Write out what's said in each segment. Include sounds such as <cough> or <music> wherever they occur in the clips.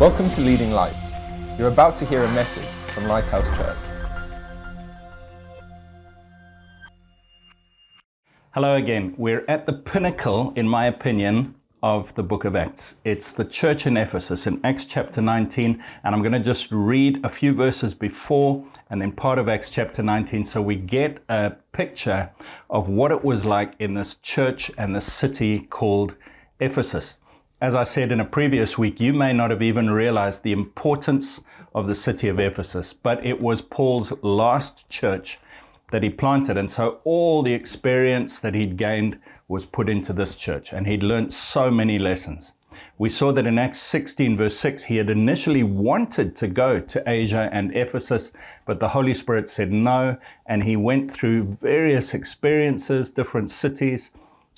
Welcome to Leading Lights. You're about to hear a message from Lighthouse Church. Hello again. We're at the pinnacle, in my opinion, of the book of Acts. It's the church in Ephesus in Acts chapter 19, and I'm going to just read a few verses before and then part of Acts chapter 19 so we get a picture of what it was like in this church and the city called Ephesus. As I said in a previous week, you may not have even realized the importance of the city of Ephesus, but it was Paul's last church that he planted. And so all the experience that he'd gained was put into this church, and he'd learned so many lessons. We saw that in Acts 16, verse 6, he had initially wanted to go to Asia and Ephesus, but the Holy Spirit said no, and he went through various experiences, different cities,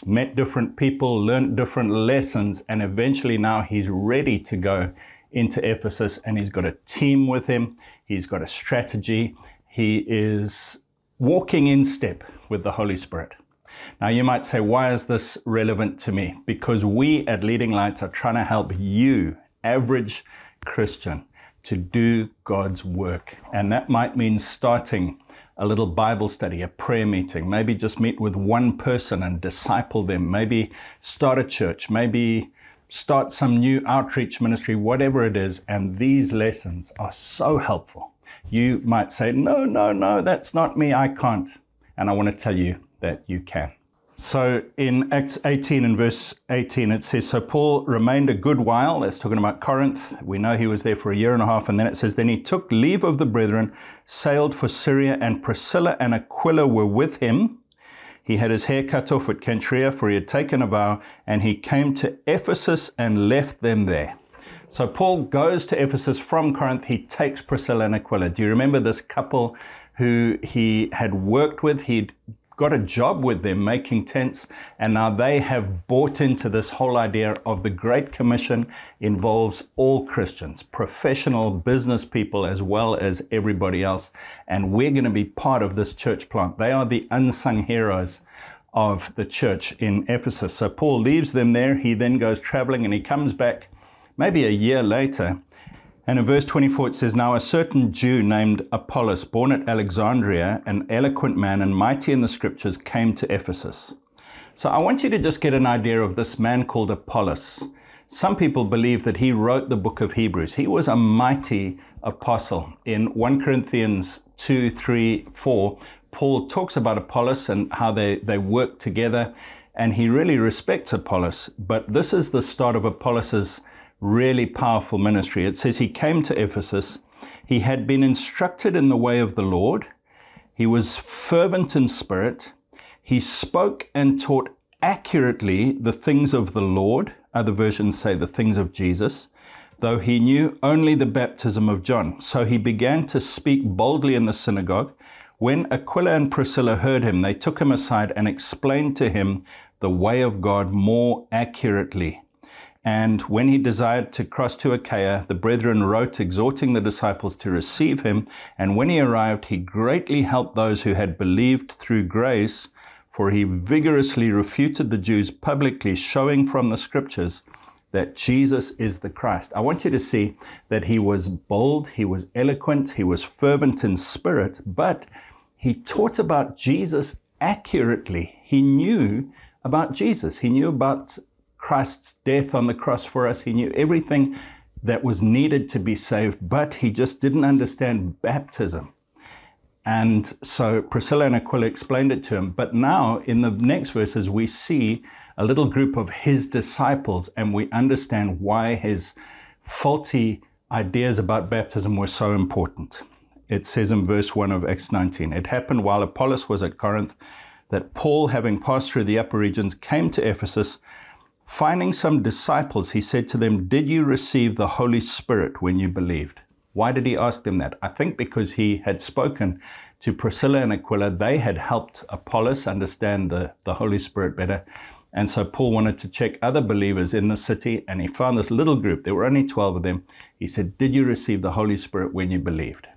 met different people, learned different lessons, and eventually now he's ready to go into Ephesus and he's got a team with him, he's got a strategy, he is walking in step with the Holy Spirit. Now, you might say, why is this relevant to me? Because we at Leading Lights are trying to help you, average Christian, to do God's work. And that might mean starting a little Bible study, a prayer meeting, maybe just meet with one person and disciple them, maybe start a church, maybe start some new outreach ministry, whatever it is. And these lessons are so helpful. You might say, no, no, no, that's not me. I can't. And I want to tell you that you can. So in Acts 18 and verse 18, it says, So Paul remained a good while. That's talking about Corinth. We know he was there for a year and a half. And then it says, Then he took leave of the brethren, sailed for Syria, and Priscilla and Aquila were with him. He had his hair cut off at Cenchreae, for he had taken a vow, and he came to Ephesus and left them there. So Paul goes to Ephesus from Corinth. He takes Priscilla and Aquila. Do you remember this couple who he had worked with? He'd got a job with them making tents, and now they have bought into this whole idea of the Great Commission involves all Christians, professional business people, as well as everybody else. And we're going to be part of this church plant. They are the unsung heroes of the church in Ephesus. So Paul leaves them there. He then goes traveling and he comes back maybe a year later and in verse 24, it says, Now a certain Jew named Apollos, born at Alexandria, an eloquent man and mighty in the scriptures, came to Ephesus. So I want you to just get an idea of this man called Apollos. Some people believe that he wrote the book of Hebrews. He was a mighty apostle. In 1 Corinthians 2, 3, 4, Paul talks about Apollos and how they, they work together, and he really respects Apollos. But this is the start of Apollos's really powerful ministry. It says he came to Ephesus. He had been instructed in the way of the Lord. He was fervent in spirit. He spoke and taught accurately the things of the Lord. Other versions say the things of Jesus, though he knew only the baptism of John. So he began to speak boldly in the synagogue. When Aquila and Priscilla heard him, they took him aside and explained to him the way of God more accurately. And when he desired to cross to Achaia, the brethren wrote exhorting the disciples to receive him. And when he arrived, he greatly helped those who had believed through grace, for he vigorously refuted the Jews publicly, showing from the scriptures that Jesus is the Christ. I want you to see that he was bold, he was eloquent, he was fervent in spirit, but he taught about Jesus accurately. He knew about Jesus. He knew about Christ's death on the cross for us. He knew everything that was needed to be saved, but he just didn't understand baptism. And so Priscilla and Aquila explained it to him. But now, in the next verses, we see a little group of his disciples, and we understand why his faulty ideas about baptism were so important. It says in verse 1 of Acts 19 It happened while Apollos was at Corinth that Paul, having passed through the upper regions, came to Ephesus Finding some disciples, he said to them, Did you receive the Holy Spirit when you believed? Why did he ask them that? I think because he had spoken to Priscilla and Aquila. They had helped Apollos understand the, the Holy Spirit better. And so Paul wanted to check other believers in the city, and he found this little group. There were only 12 of them. He said, Did you receive the Holy Spirit when you believed?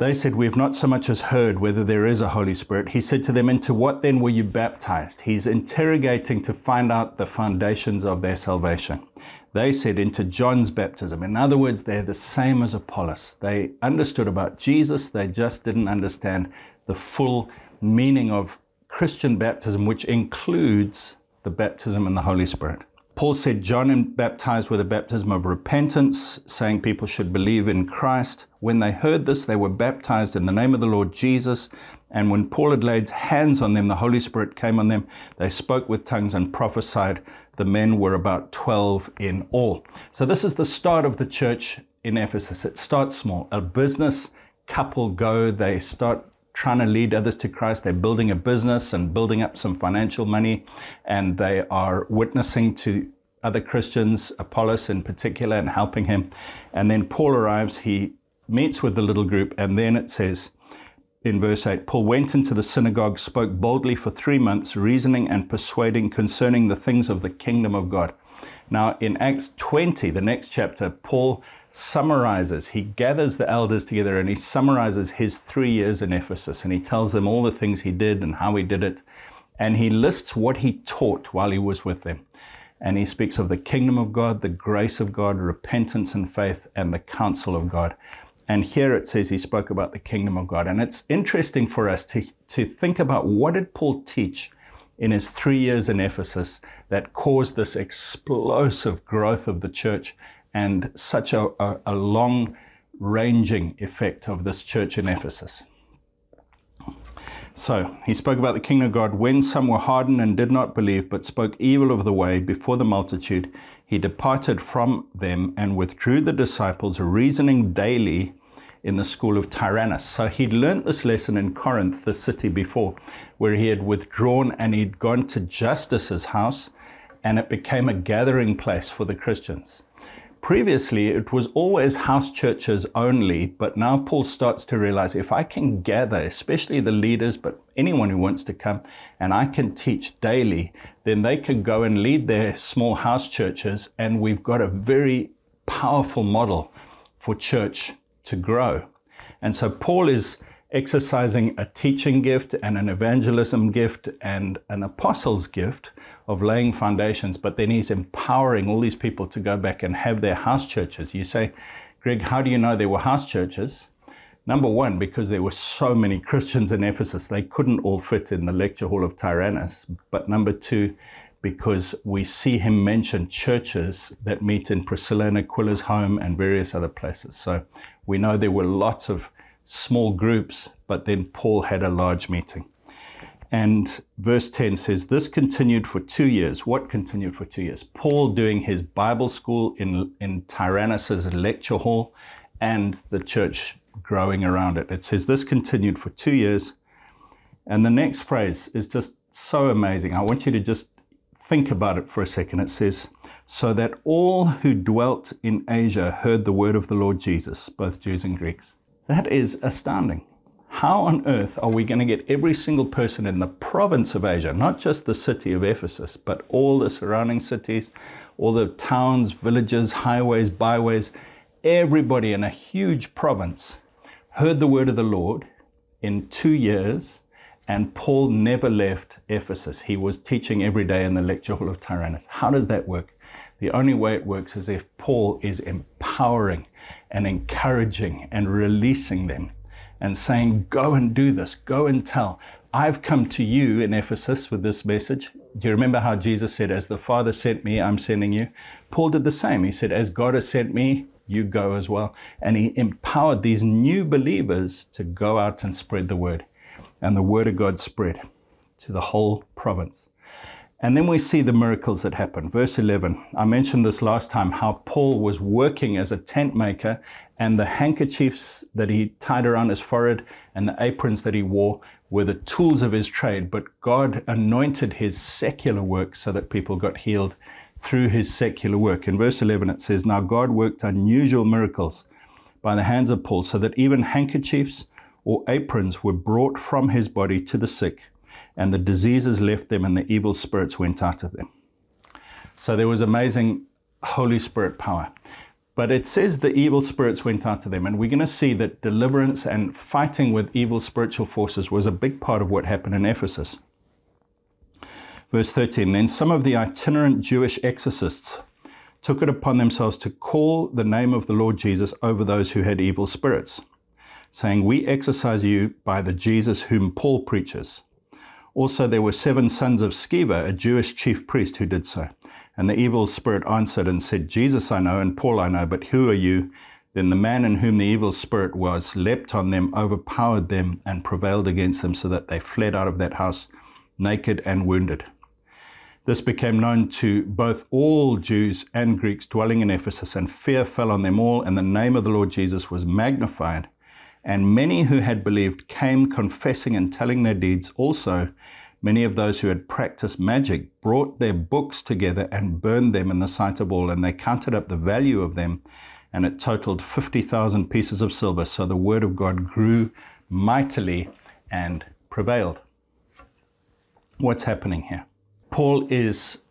They said, We have not so much as heard whether there is a Holy Spirit. He said to them, Into what then were you baptized? He's interrogating to find out the foundations of their salvation. They said into John's baptism. In other words, they're the same as Apollos. They understood about Jesus, they just didn't understand the full meaning of Christian baptism, which includes the baptism in the Holy Spirit. Paul said John baptized with a baptism of repentance, saying people should believe in Christ. When they heard this, they were baptized in the name of the Lord Jesus. And when Paul had laid hands on them, the Holy Spirit came on them. They spoke with tongues and prophesied. The men were about 12 in all. So, this is the start of the church in Ephesus. It starts small. A business couple go, they start trying to lead others to Christ. They're building a business and building up some financial money, and they are witnessing to other Christians, Apollos in particular, and helping him. And then Paul arrives, he meets with the little group, and then it says in verse 8 Paul went into the synagogue, spoke boldly for three months, reasoning and persuading concerning the things of the kingdom of God. Now, in Acts 20, the next chapter, Paul summarizes, he gathers the elders together and he summarizes his three years in Ephesus and he tells them all the things he did and how he did it. And he lists what he taught while he was with them. And he speaks of the kingdom of God, the grace of God, repentance and faith, and the counsel of God. And here it says he spoke about the kingdom of God. And it's interesting for us to, to think about what did Paul teach in his three years in Ephesus that caused this explosive growth of the church and such a, a, a long ranging effect of this church in Ephesus. So he spoke about the kingdom of God when some were hardened and did not believe, but spoke evil of the way before the multitude. He departed from them and withdrew the disciples, reasoning daily in the school of Tyrannus. So he'd learnt this lesson in Corinth, the city before, where he had withdrawn and he'd gone to Justus's house, and it became a gathering place for the Christians. Previously, it was always house churches only, but now Paul starts to realize if I can gather, especially the leaders, but anyone who wants to come, and I can teach daily, then they can go and lead their small house churches, and we've got a very powerful model for church to grow. And so Paul is exercising a teaching gift and an evangelism gift and an apostles gift of laying foundations, but then he's empowering all these people to go back and have their house churches. You say, Greg, how do you know there were house churches? Number one, because there were so many Christians in Ephesus, they couldn't all fit in the lecture hall of Tyrannus. But number two, because we see him mention churches that meet in Priscilla and Aquila's home and various other places. So we know there were lots of small groups, but then Paul had a large meeting. And verse 10 says, This continued for two years. What continued for two years? Paul doing his Bible school in, in Tyrannus's lecture hall and the church growing around it. It says, This continued for two years. And the next phrase is just so amazing. I want you to just think about it for a second. It says, So that all who dwelt in Asia heard the word of the Lord Jesus, both Jews and Greeks. That is astounding. How on earth are we going to get every single person in the province of Asia, not just the city of Ephesus, but all the surrounding cities, all the towns, villages, highways, byways, everybody in a huge province heard the word of the Lord in two years, and Paul never left Ephesus. He was teaching every day in the lecture hall of Tyrannus. How does that work? The only way it works is if Paul is empowering and encouraging and releasing them and saying, Go and do this, go and tell. I've come to you in Ephesus with this message. Do you remember how Jesus said, As the Father sent me, I'm sending you? Paul did the same. He said, As God has sent me, you go as well. And he empowered these new believers to go out and spread the word. And the word of God spread to the whole province. And then we see the miracles that happen. Verse 11. I mentioned this last time how Paul was working as a tent maker, and the handkerchiefs that he tied around his forehead and the aprons that he wore were the tools of his trade. But God anointed his secular work so that people got healed through his secular work. In verse 11, it says, Now God worked unusual miracles by the hands of Paul, so that even handkerchiefs or aprons were brought from his body to the sick and the diseases left them, and the evil spirits went out of them. So there was amazing Holy Spirit power. But it says the evil spirits went out of them, and we're going to see that deliverance and fighting with evil spiritual forces was a big part of what happened in Ephesus. Verse 13 Then some of the itinerant Jewish exorcists took it upon themselves to call the name of the Lord Jesus over those who had evil spirits, saying, We exorcise you by the Jesus whom Paul preaches. Also, there were seven sons of Sceva, a Jewish chief priest, who did so. And the evil spirit answered and said, Jesus I know, and Paul I know, but who are you? Then the man in whom the evil spirit was leapt on them, overpowered them, and prevailed against them, so that they fled out of that house naked and wounded. This became known to both all Jews and Greeks dwelling in Ephesus, and fear fell on them all, and the name of the Lord Jesus was magnified. And many who had believed came confessing and telling their deeds. Also, many of those who had practiced magic brought their books together and burned them in the sight of all, and they counted up the value of them and it totaled 50,000 pieces of silver. So the word of God grew mightily and prevailed. What's happening here? Paul is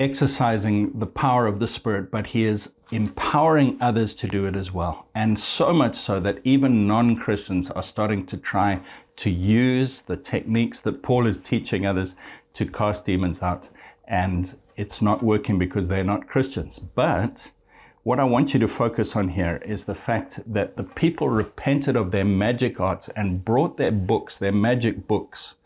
exercising the power of the Spirit, but he is empowering others to do it as well. And so much so that even non Christians are starting to try to use the techniques that Paul is teaching others to cast demons out. And it's not working because they're not Christians. But what I want you to focus on here is the fact that the people repented of their magic arts and brought their books, their magic books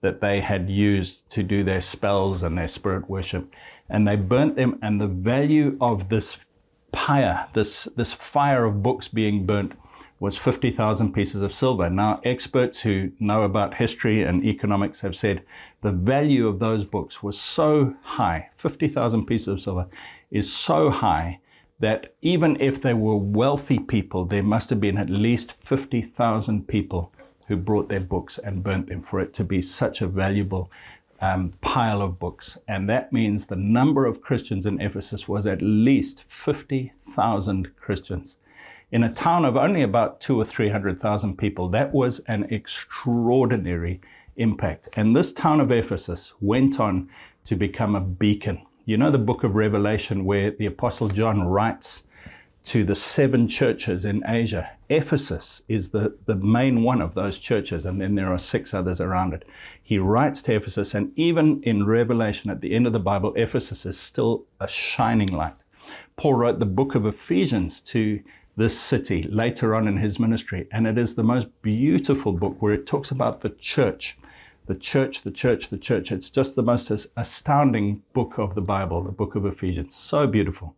that they had used to do their spells and their spirit worship, and they burnt them. And the value of this pyre, this, this fire of books being burnt, was 50,000 pieces of silver. Now, experts who know about history and economics have said the value of those books was so high 50,000 pieces of silver is so high that even if they were wealthy people, there must have been at least 50,000 people who brought their books and burnt them for it to be such a valuable um, pile of books. And that means the number of Christians in Ephesus was at least 50,000 Christians. In a town of only about two or 300,000 people, that was an extraordinary impact. And this town of Ephesus went on to become a beacon you know the book of Revelation where the Apostle John writes to the seven churches in Asia. Ephesus is the, the main one of those churches, and then there are six others around it. He writes to Ephesus, and even in Revelation at the end of the Bible, Ephesus is still a shining light. Paul wrote the book of Ephesians to this city later on in his ministry, and it is the most beautiful book where it talks about the church the church, the church, the church. It's just the most astounding book of the Bible, the book of Ephesians. So beautiful.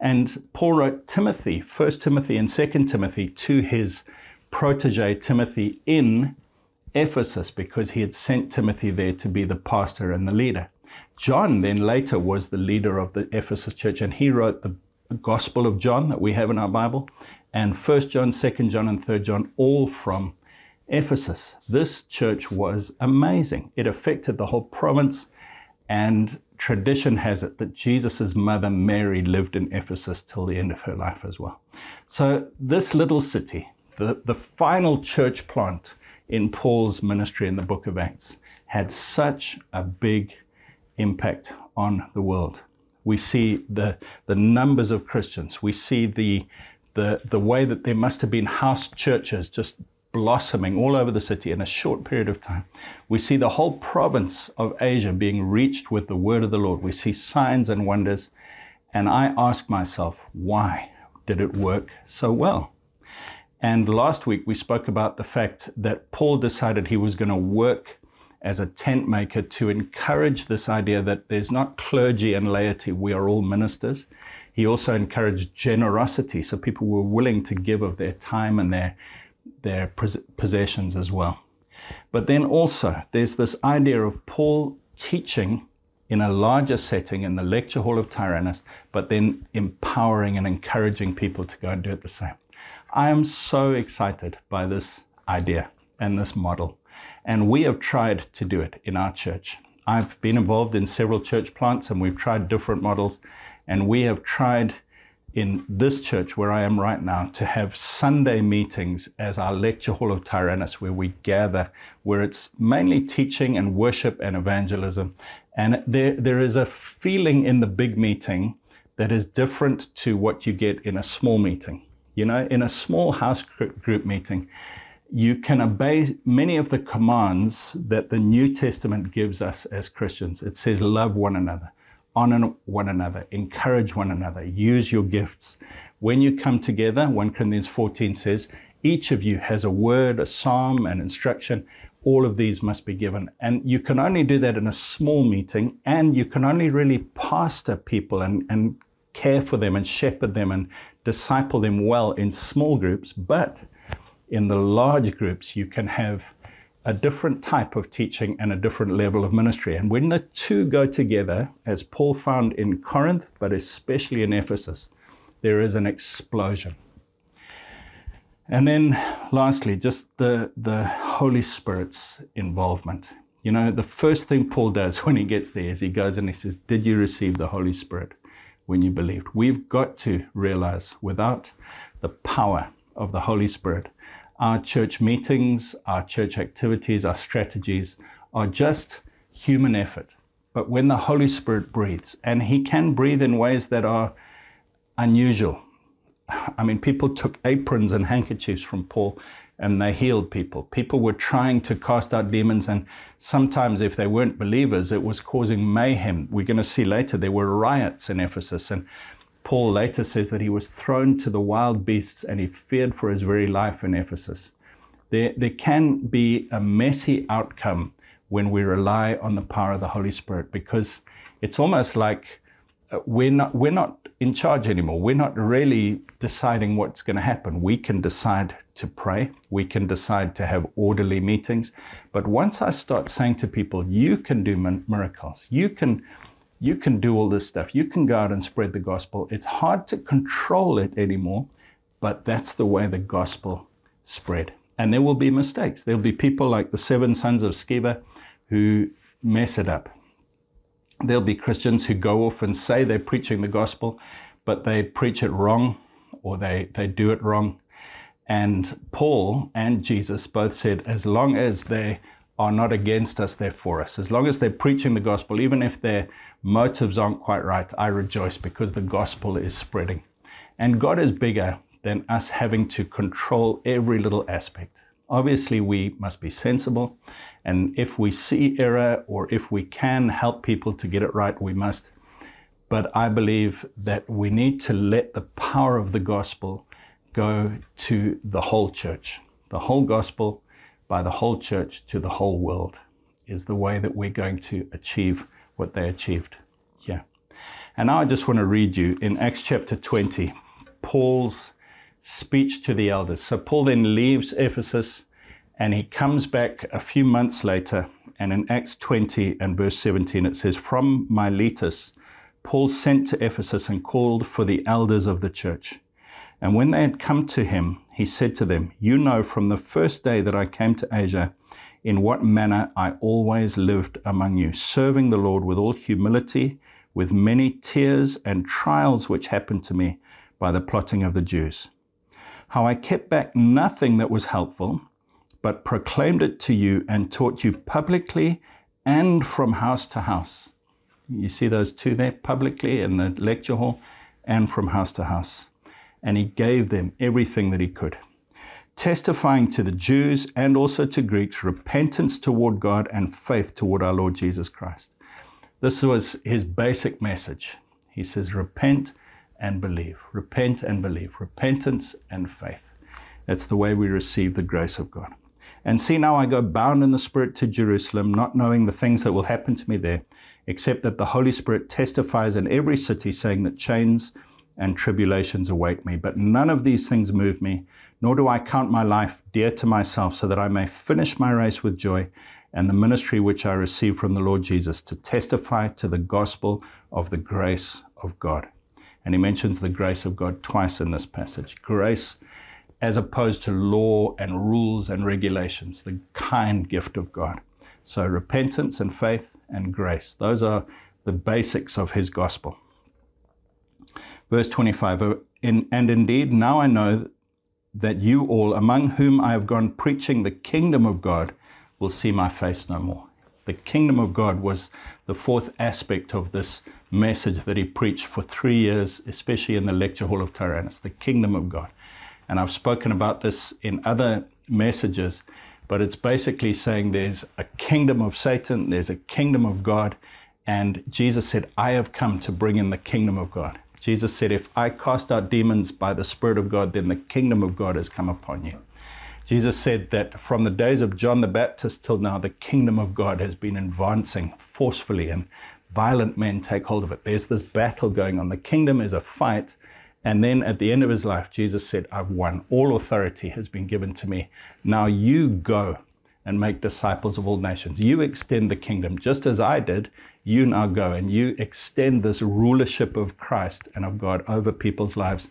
And Paul wrote Timothy, First Timothy and Second Timothy to his protege Timothy in Ephesus because he had sent Timothy there to be the pastor and the leader. John then later was the leader of the Ephesus church and he wrote the Gospel of John that we have in our Bible and First John, Second John and Third John all from Ephesus. This church was amazing. It affected the whole province, and tradition has it that Jesus' mother Mary lived in Ephesus till the end of her life as well. So, this little city, the, the final church plant in Paul's ministry in the book of Acts, had such a big impact on the world. We see the, the numbers of Christians. We see the, the, the way that there must have been house churches just blossoming all over the city in a short period of time. We see the whole province of Asia being reached with the word of the Lord. We see signs and wonders. And I ask myself, why did it work so well? And last week we spoke about the fact that Paul decided he was going to work as a tent maker to encourage this idea that there's not clergy and laity, we are all ministers. He also encouraged generosity, so people were willing to give of their time and their their possessions as well. But then also, there's this idea of Paul teaching in a larger setting in the lecture hall of Tyrannus, but then empowering and encouraging people to go and do it the same. I am so excited by this idea and this model. And we have tried to do it in our church. I've been involved in several church plants and we've tried different models. And we have tried in this church where I am right now to have Sunday meetings as our lecture hall of Tyrannus, where we gather, where it's mainly teaching and worship and evangelism. And there, there is a feeling in the big meeting that is different to what you get in a small meeting. You know, in a small house group meeting, you can obey many of the commands that the New Testament gives us as Christians. It says, love one another honor one another, encourage one another, use your gifts. When you come together, 1 Corinthians 14 says, each of you has a word, a psalm, an instruction. All of these must be given. And you can only do that in a small meeting, and you can only really pastor people and, and care for them and shepherd them and disciple them well in small groups. But in the large groups, you can have a different type of teaching and a different level of ministry. And when the two go together, as Paul found in Corinth, but especially in Ephesus, there is an explosion. And then lastly, just the, the Holy Spirit's involvement. You know, the first thing Paul does <laughs> when he gets there is he goes and he says, Did you receive the Holy Spirit when you believed? We've got to realize without the power of the Holy Spirit, our church meetings, our church activities, our strategies are just human effort. But when the Holy Spirit breathes, and He can breathe in ways that are unusual. <sighs> I mean, people took aprons and handkerchiefs from Paul and they healed people. People were trying to cast out demons, and sometimes, if they weren't believers, it was causing mayhem. We're going to see later there were riots in Ephesus, and Paul later says that he was thrown to the wild beasts and he feared for his very life in Ephesus. There, there can be a messy outcome when we rely on the power of the Holy Spirit because it's almost like uh, we're not, we're not in charge anymore. We're not really deciding what's going to happen. We can decide to pray, we can decide to have orderly meetings. But once I start saying to people, you can do miracles, you can you can do all this stuff. You can go out and spread the gospel. It's hard to control it anymore, but that's the way the gospel spread. And there will be mistakes. There'll be people like the seven sons of Sceva who mess it up. There'll be Christians who go off and say they're preaching the gospel, but they preach it wrong or they, they do it wrong. And Paul and Jesus both said, as long as they are not against us, they're for us. As long as they're preaching the gospel, even if they're motives aren't quite right, I rejoice because the gospel is spreading. And God is bigger than us having to control every little aspect. Obviously, we must be sensible, and if we see error or if we can help people to get it right, we must. But I believe that we need to let the power of the gospel go to the whole church. The whole gospel by the whole church to the whole world is the way that we're going to achieve what they achieved here. And now I just want to read you in Acts chapter 20, Paul's speech to the elders. So Paul then leaves Ephesus and he comes back a few months later. And in Acts 20 and verse 17, it says, From Miletus, Paul sent to Ephesus and called for the elders of the church. And when they had come to him, he said to them, You know from the first day that I came to Asia in what manner I always lived among you, serving the Lord with all humility, with many tears and trials which happened to me by the plotting of the Jews. How I kept back nothing that was helpful, but proclaimed it to you and taught you publicly and from house to house. You see those two there, publicly in the lecture hall and from house to house. And he gave them everything that he could testifying to the Jews and also to Greeks repentance toward God and faith toward our Lord Jesus Christ. This was his basic message. He says, Repent and believe. Repent and believe. Repentance and faith. That's the way we receive the grace of God. And see, now I go bound in the Spirit to Jerusalem, not knowing the things that will happen to me there, except that the Holy Spirit testifies in every city, saying that chains and tribulations await me. But none of these things move me, nor do I count my life dear to myself, so that I may finish my race with joy and the ministry which I received from the Lord Jesus to testify to the gospel of the grace of God. And he mentions the grace of God twice in this passage. Grace as opposed to law and rules and regulations, the kind gift of God. So repentance and faith and grace, those are the basics of his gospel. Verse 25 And indeed, now I know that you all, among whom I have gone preaching the kingdom of God, will see my face no more. The kingdom of God was the fourth aspect of this message that he preached for three years, especially in the lecture hall of Tyrannus, the kingdom of God. And I've spoken about this in other messages, but it's basically saying there's a kingdom of Satan, there's a kingdom of God, And Jesus said, I have come to bring in the kingdom of God. Jesus said, If I cast out demons by the Spirit of God, then the kingdom of God has come upon you. Jesus said that from the days of John the Baptist till now, the kingdom of God has been advancing forcefully and violent men take hold of it. There's this battle going on. The kingdom is a fight. And then at the end of his life, Jesus said, I've won. All authority has been given to me. Now you go and make disciples of all nations. You extend the kingdom just as I did. You now go and you extend this rulership of Christ and of God over people's lives,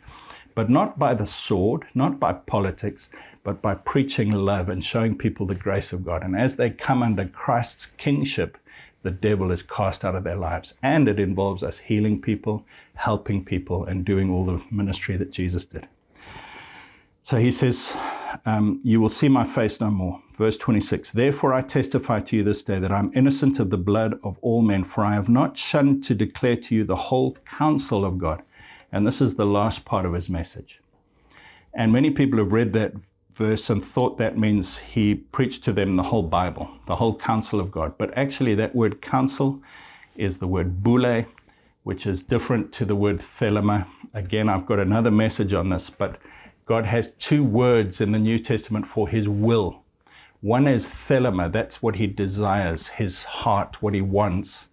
but not by the sword, not by politics, but by preaching love and showing people the grace of God. And as they come under Christ's kingship, the devil is cast out of their lives. And it involves us healing people, helping people, and doing all the ministry that Jesus did. So he says, um, You will see my face no more. Verse 26 Therefore I testify to you this day that I'm innocent of the blood of all men, for I have not shunned to declare to you the whole counsel of God. And this is the last part of his message. And many people have read that verse and thought that means he preached to them the whole Bible, the whole counsel of God. But actually, that word counsel is the word boule, which is different to the word thelema. Again, I've got another message on this, but God has two words in the New Testament for his will. One is thelema, that's what he desires, his heart, what he wants.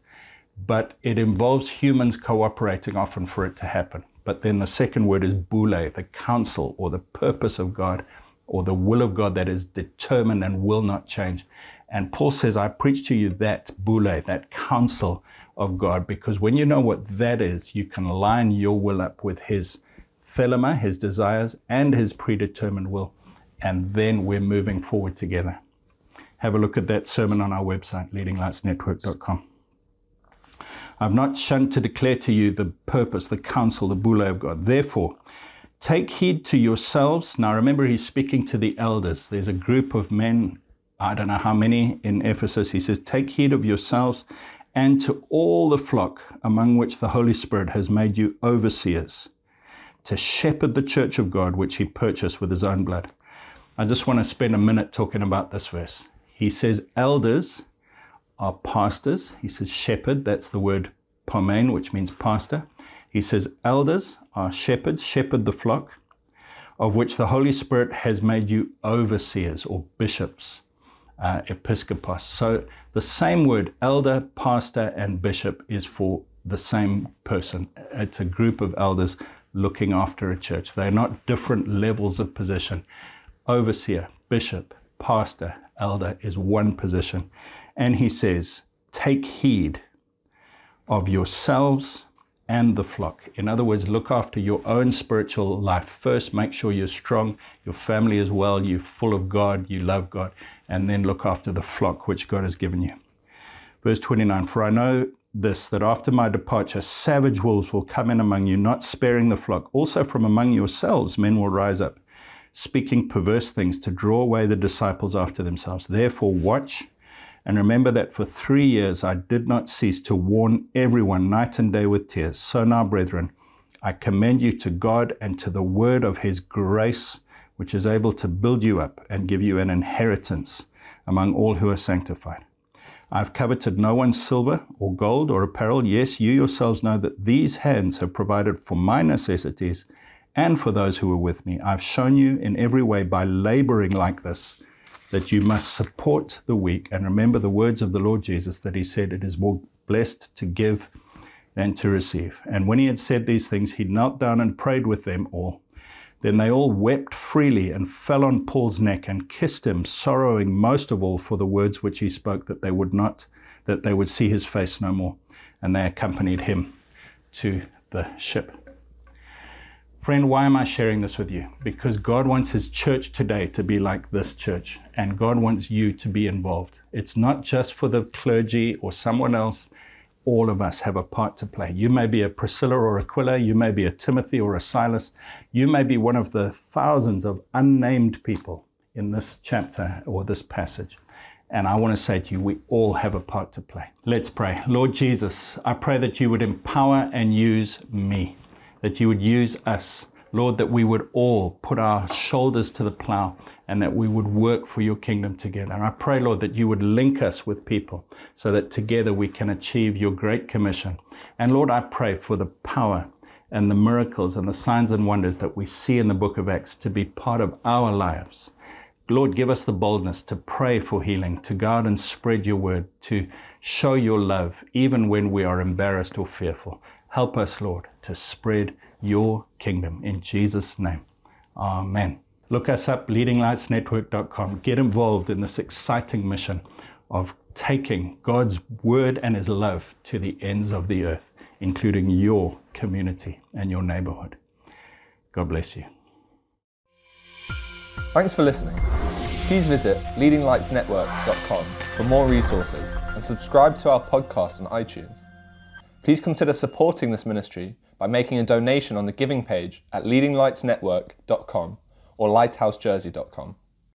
But it involves humans cooperating often for it to happen. But then the second word is boule, the counsel or the purpose of God or the will of God that is determined and will not change. And Paul says, I preach to you that boule, that counsel of God, because when you know what that is, you can line your will up with his thelema, his desires, and his predetermined will. And then we're moving forward together. Have a look at that sermon on our website, leadinglightsnetwork.com. I've not shunned to declare to you the purpose, the counsel, the boule of God. Therefore, Take heed to yourselves. Now remember, he's speaking to the elders. There's a group of men, I don't know how many in Ephesus. He says, Take heed of yourselves and to all the flock among which the Holy Spirit has made you overseers to shepherd the church of God, which he purchased with his own blood. I just want to spend a minute talking about this verse. He says, Elders are pastors. He says, Shepherd, that's the word poimen, which means pastor. He says, Elders are shepherds, shepherd the flock, of which the Holy Spirit has made you overseers or bishops, uh, episkopos. So the same word, elder, pastor, and bishop, is for the same person. It's a group of elders looking after a church. They're not different levels of position. Overseer, bishop, pastor, elder is one position. And he says, Take heed of yourselves and the flock. In other words, look after your own spiritual life first. Make sure you're strong, your family is well, you're full of God, you love God, and then look after the flock which God has given you. Verse 29 For I know this, that after my departure, savage wolves will come in among you, not sparing the flock. Also from among yourselves, men will rise up, speaking perverse things to draw away the disciples after themselves. Therefore, watch and remember that for three years I did not cease to warn everyone night and day with tears. So now, brethren, I commend you to God and to the word of his grace, which is able to build you up and give you an inheritance among all who are sanctified. I've coveted no one's silver or gold or apparel. Yes, you yourselves know that these hands have provided for my necessities and for those who are with me. I've shown you in every way by laboring like this that you must support the weak and remember the words of the Lord Jesus that he said, It is more blessed to give than to receive. And when he had said these things, he knelt down and prayed with them all. Then they all wept freely and fell on Paul's neck and kissed him, sorrowing most of all for the words which he spoke, that they would not, that they would see his face no more. And they accompanied him to the ship. Friend, why am I sharing this with you? Because God wants His church today to be like this church, and God wants you to be involved. It's not just for the clergy or someone else. All of us have a part to play. You may be a Priscilla or Aquila, you may be a Timothy or a Silas, you may be one of the thousands of unnamed people in this chapter or this passage. And I want to say to you, we all have a part to play. Let's pray. Lord Jesus, I pray that you would empower and use me that you would use us Lord, that we would all put our shoulders to the plow and that we would work for your kingdom together. I pray, Lord, that you would link us with people so that together we can achieve your great commission. And Lord, I pray for the power and the miracles and the signs and wonders that we see in the book of Acts to be part of our lives. Lord, give us the boldness to pray for healing, to guard and spread your word, to show your love, even when we are embarrassed or fearful. Help us, Lord, to spread your kingdom. In Jesus' name, Amen. Look us up, leadinglightsnetwork.com. Get involved in this exciting mission of taking God's word and his love to the ends of the earth, including your community and your neighborhood. God bless you. Thanks for listening. Please visit leadinglightsnetwork.com for more resources and subscribe to our podcast on iTunes. Please consider supporting this ministry by making a donation on the giving page at leadinglightsnetwork.com or lighthousejersey.com.